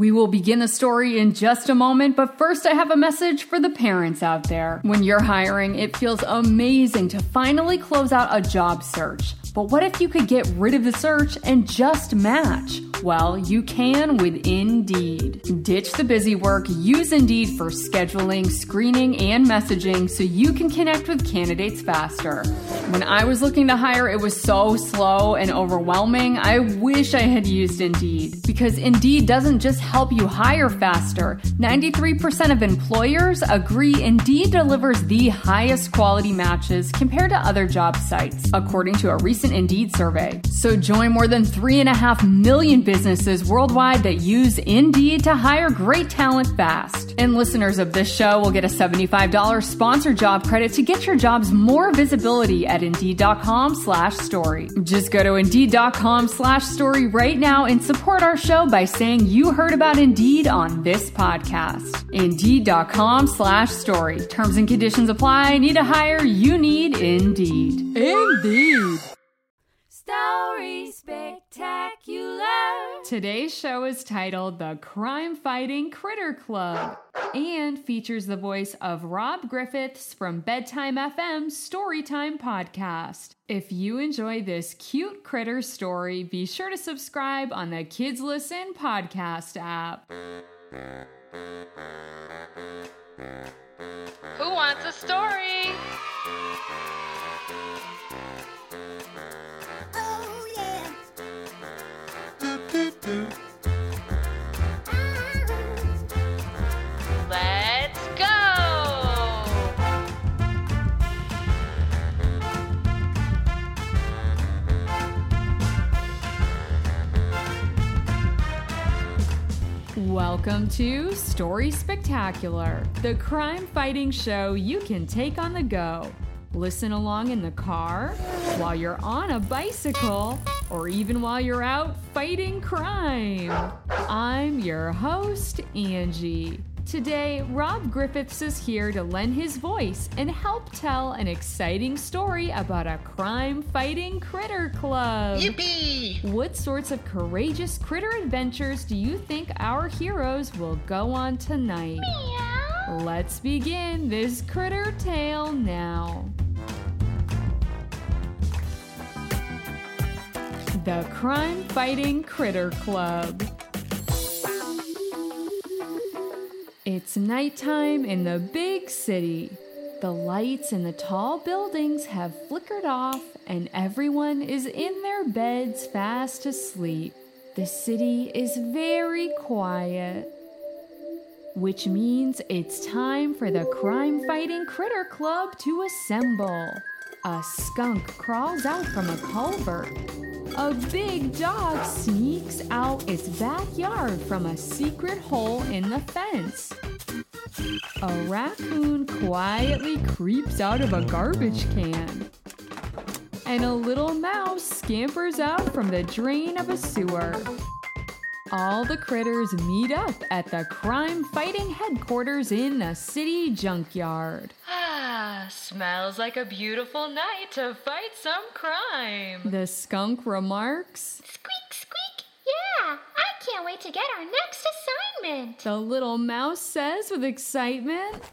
We will begin the story in just a moment, but first I have a message for the parents out there. When you're hiring, it feels amazing to finally close out a job search. But what if you could get rid of the search and just match? Well, you can with Indeed. Ditch the busy work, use Indeed for scheduling, screening, and messaging so you can connect with candidates faster. When I was looking to hire, it was so slow and overwhelming. I wish I had used Indeed because Indeed doesn't just help you hire faster. 93% of employers agree Indeed delivers the highest quality matches compared to other job sites, according to a recent Indeed survey. So join more than 3.5 million businesses worldwide that use Indeed to hire great talent fast. And listeners of this show will get a $75 sponsor job credit to get your jobs more visibility at Indeed.com slash story. Just go to Indeed.com slash story right now and support our show by saying you heard about Indeed on this podcast. Indeed.com slash story. Terms and conditions apply. Need to hire? You need Indeed. Indeed. Story Spectacular. Today's show is titled The Crime Fighting Critter Club and features the voice of Rob Griffiths from Bedtime FM Storytime Podcast. If you enjoy this cute critter story, be sure to subscribe on the Kids Listen podcast app. Who wants a story? Welcome to Story Spectacular, the crime fighting show you can take on the go. Listen along in the car, while you're on a bicycle, or even while you're out fighting crime. I'm your host, Angie. Today, Rob Griffiths is here to lend his voice and help tell an exciting story about a crime fighting critter club. Yippee! What sorts of courageous critter adventures do you think our heroes will go on tonight? Meow. Let's begin this critter tale now. The Crime Fighting Critter Club. It's nighttime in the big city. The lights in the tall buildings have flickered off, and everyone is in their beds fast asleep. The city is very quiet, which means it's time for the crime fighting critter club to assemble. A skunk crawls out from a culvert. A big dog sneaks out its backyard from a secret hole in the fence. A raccoon quietly creeps out of a garbage can. And a little mouse scampers out from the drain of a sewer. All the critters meet up at the crime fighting headquarters in the city junkyard. Ah, smells like a beautiful night to fight some crime. The skunk remarks. Squeak, squeak. Yeah, I can't wait to get our next assignment. The little mouse says with excitement.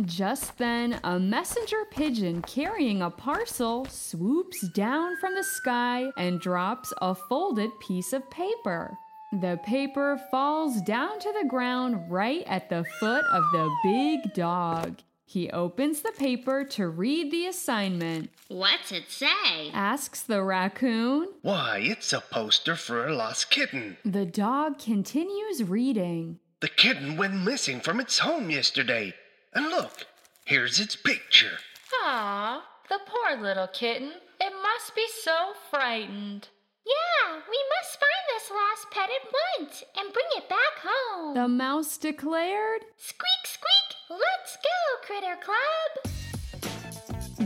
Just then, a messenger pigeon carrying a parcel swoops down from the sky and drops a folded piece of paper. The paper falls down to the ground right at the foot of the big dog. He opens the paper to read the assignment, What's it say? asks the raccoon. Why, it's a poster for a lost kitten. The dog continues reading. The kitten went missing from its home yesterday. And look, here's its picture. Ah, the poor little kitten. It must be so frightened. Yeah, we must find this lost pet at once and bring it back home. The mouse declared. Squeak, squeak. Let's go, Critter Club.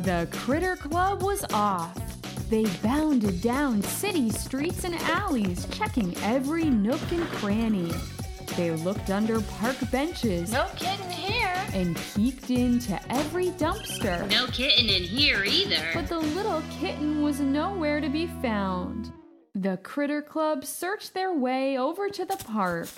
The Critter Club was off. They bounded down city streets and alleys, checking every nook and cranny. They looked under park benches No kitten here. and peeked into every dumpster. No kitten in here either. But the little kitten was nowhere to be found. The Critter Club searched their way over to the park.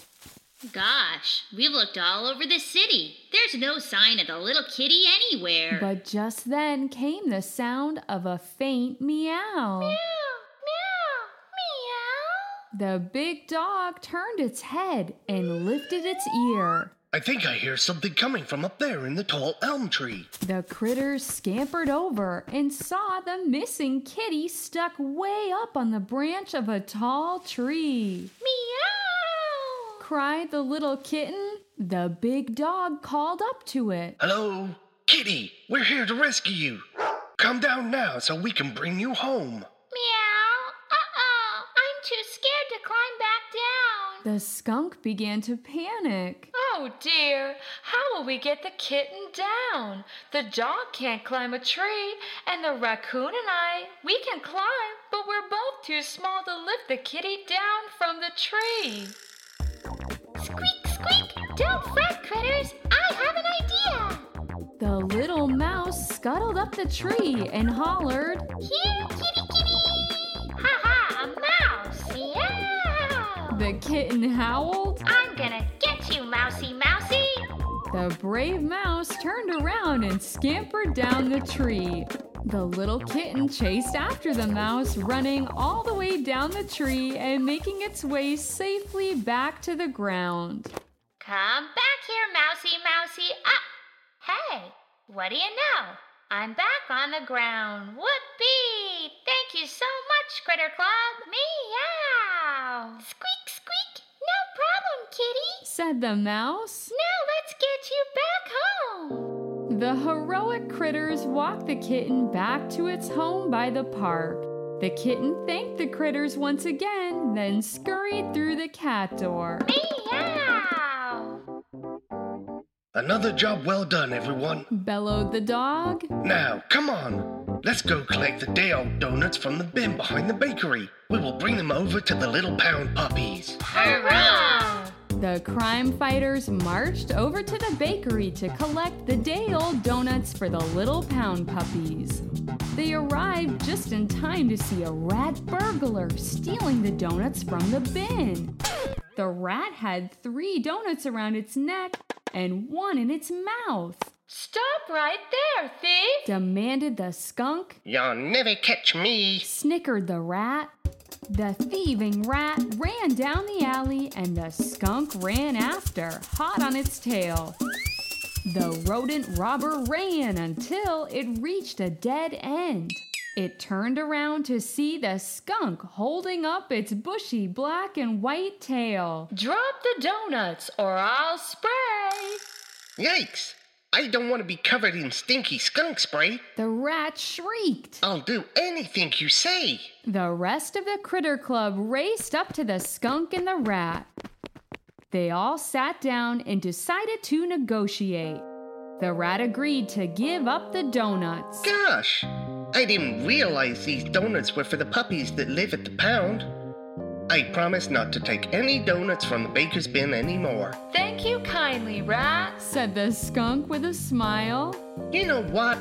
Gosh, we've looked all over the city. There's no sign of the little kitty anywhere. But just then came the sound of a faint meow. Meow, meow, meow. The big dog turned its head and lifted its ear. I think I hear something coming from up there in the tall elm tree. The critters scampered over and saw the missing kitty stuck way up on the branch of a tall tree. meow. Cried the little kitten. The big dog called up to it. Hello? Kitty, we're here to rescue you. Come down now so we can bring you home. Meow. Uh-oh. I'm too scared to climb back down. The skunk began to panic. Oh dear, how will we get the kitten down? The dog can't climb a tree, and the raccoon and I, we can climb, but we're both too small to lift the kitty down from the tree. Squeak, squeak. Don't fret, critters. I have an idea. The little mouse scuttled up the tree and hollered, Here, kitty, kitty. Ha ha, a mouse. Meow. The kitten howled. I'm gonna get you, mousy, mousy. The brave mouse turned around and scampered down the tree. The little kitten chased after the mouse, running all the way down the tree and making its way safely back to the ground. Come back here, mousy, mousy. Up. Hey, what do you know? I'm back on the ground. Whoopee! Thank you so much, Critter Club. Meow. Squeak, squeak. No problem, kitty. Said the mouse. The heroic critters walked the kitten back to its home by the park. The kitten thanked the critters once again, then scurried through the cat door. Meow. Another job well done, everyone. Bellowed the dog. Now, come on. Let's go collect the day old donuts from the bin behind the bakery. We will bring them over to the little pound puppies. Hurrah! The crime fighters marched over to the bakery to collect the day old donuts for the little pound puppies. They arrived just in time to see a rat burglar stealing the donuts from the bin. The rat had three donuts around its neck and one in its mouth, Stop right there, thief! demanded the skunk. You'll never catch me. Snickered the rat. The thieving rat ran down the alley and the skunk ran after, hot on its tail. The rodent robber ran until it reached a dead end. It turned around to see the skunk holding up its bushy black and white tail. Drop the donuts or I'll spray! Yikes! I don't want to be covered in stinky skunk spray. The rat shrieked. I'll do anything you say. The rest of the critter club raced up to the skunk and the rat. They all sat down and decided to negotiate. The rat agreed to give up the donuts. Gosh, I didn't realize these donuts were for the puppies that live at the pound. I promise not to take any donuts from the baker's bin anymore. Thank you kindly, rat. Said the skunk with a smile. You know what?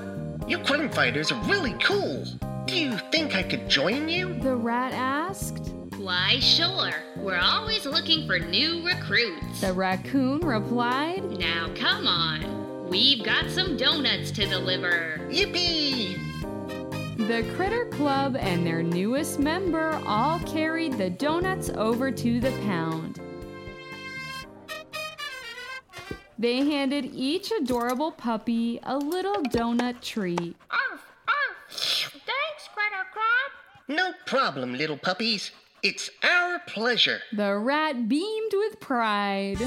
You crime fighters are really cool. Do you think I could join you? The rat asked. Why, sure. We're always looking for new recruits. The raccoon replied. Now, come on. We've got some donuts to deliver. Yippee! The Critter Club and their newest member all carried the donuts over to the pound. They handed each adorable puppy a little donut treat. Arf, arf. Thanks, Critter Club. No problem, little puppies. It's our pleasure. The rat beamed with pride.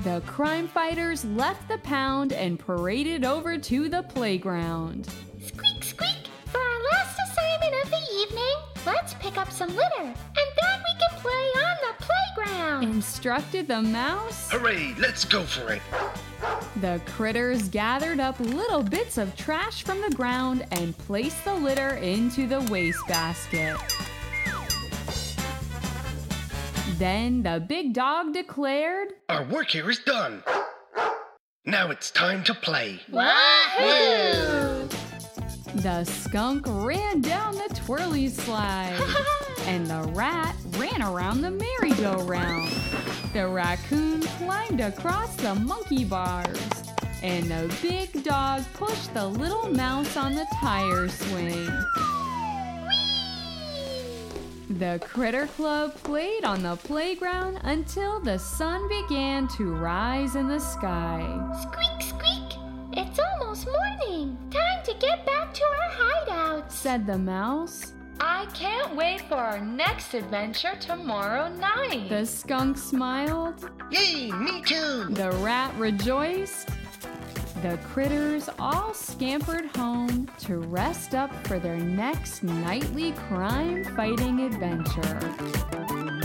The crime fighters left the pound and paraded over to the playground. Pick up some litter, and then we can play on the playground. Instructed the mouse. Hooray, let's go for it. The critters gathered up little bits of trash from the ground and placed the litter into the wastebasket. Then the big dog declared, Our work here is done. Now it's time to play. Wahoo! The skunk ran down the twirly slide. and the rat ran around the merry-go-round. The raccoon climbed across the monkey bars, and the big dog pushed the little mouse on the tire swing. The Critter Club played on the playground until the sun began to rise in the sky. Squeak, Said the mouse. I can't wait for our next adventure tomorrow night. The skunk smiled. Yay, me too! The rat rejoiced. The critters all scampered home to rest up for their next nightly crime fighting adventure.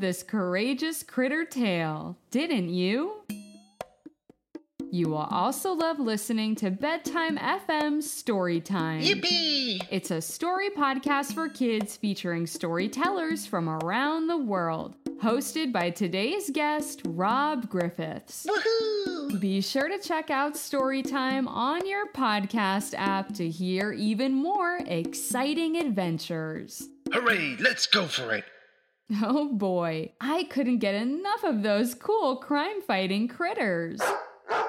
Love this courageous critter tale, didn't you? You will also love listening to Bedtime FM Storytime. Yippee! It's a story podcast for kids featuring storytellers from around the world, hosted by today's guest, Rob Griffiths. Woohoo! Be sure to check out Storytime on your podcast app to hear even more exciting adventures. Hooray, let's go for it! Oh boy, I couldn't get enough of those cool crime fighting critters.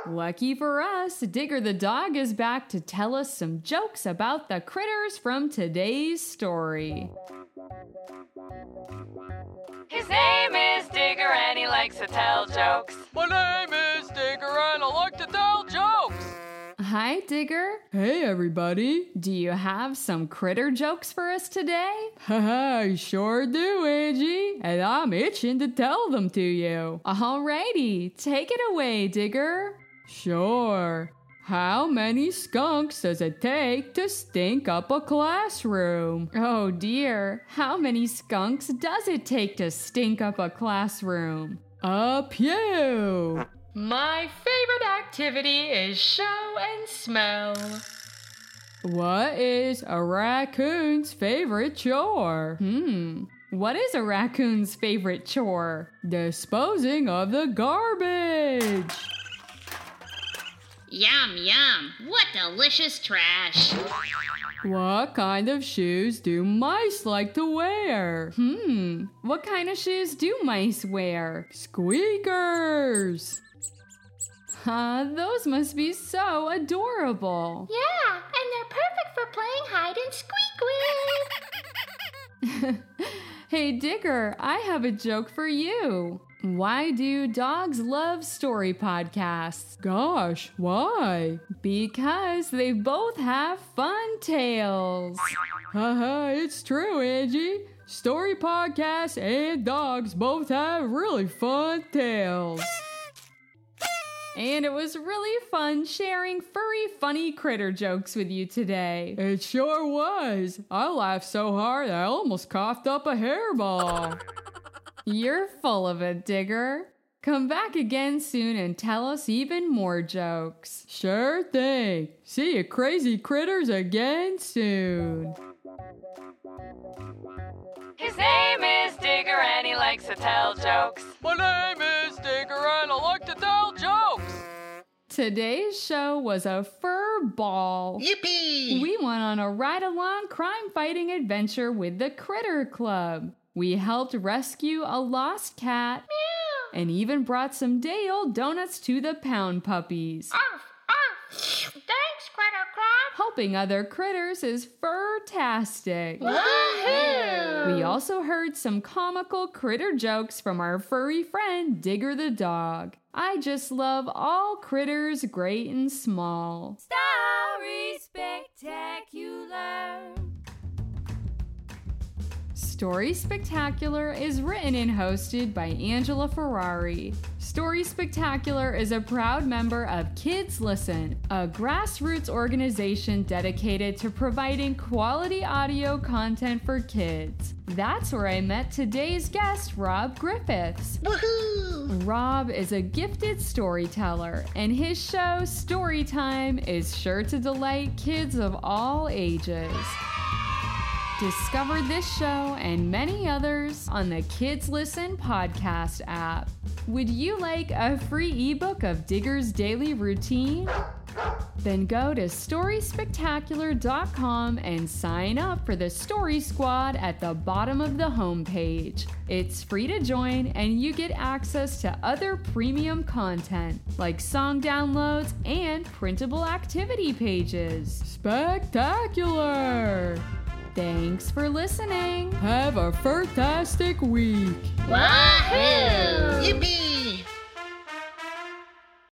Lucky for us, Digger the dog is back to tell us some jokes about the critters from today's story. His name is Digger and he likes to tell jokes. My name is Digger and I like to tell jokes. Hi, Digger. Hey, everybody. Do you have some critter jokes for us today? Haha, I sure do, Angie. And I'm itching to tell them to you. Alrighty, take it away, Digger. Sure. How many skunks does it take to stink up a classroom? Oh dear, how many skunks does it take to stink up a classroom? A pew! My favorite activity is show and smell. What is a raccoon's favorite chore? Hmm. What is a raccoon's favorite chore? Disposing of the garbage. Yum, yum. What delicious trash. What kind of shoes do mice like to wear? Hmm. What kind of shoes do mice wear? Squeakers. Huh, those must be so adorable. Yeah, and they're perfect for playing hide and squeak with. Hey, Digger, I have a joke for you. Why do dogs love story podcasts? Gosh, why? Because they both have fun tales. Haha, it's true, Angie. Story podcasts and dogs both have really fun tales. And it was really fun sharing furry, funny critter jokes with you today. It sure was. I laughed so hard I almost coughed up a hairball. You're full of it, Digger. Come back again soon and tell us even more jokes. Sure thing. See you crazy critters again soon. His name is Digger and he likes to tell jokes. My name is Digger and I like to tell jokes. Today's show was a fur ball. Yippee! We went on a ride along crime fighting adventure with the Critter Club. We helped rescue a lost cat and even brought some day old donuts to the pound puppies. Arf, arf. Thanks, Critter Club. Helping other critters is fur-tastic. Woohoo! We also heard some comical critter jokes from our furry friend Digger the dog. I just love all critters, great and small. Story spectacular. Story Spectacular is written and hosted by Angela Ferrari. Story Spectacular is a proud member of Kids Listen, a grassroots organization dedicated to providing quality audio content for kids. That's where I met today's guest, Rob Griffiths. Woohoo! Rob is a gifted storyteller, and his show, Storytime, is sure to delight kids of all ages. Discover this show and many others on the Kids Listen podcast app. Would you like a free ebook of Digger's daily routine? Then go to StorySpectacular.com and sign up for the Story Squad at the bottom of the homepage. It's free to join, and you get access to other premium content like song downloads and printable activity pages. Spectacular! Thanks for listening. Have a fantastic week. Wahoo! Yippee!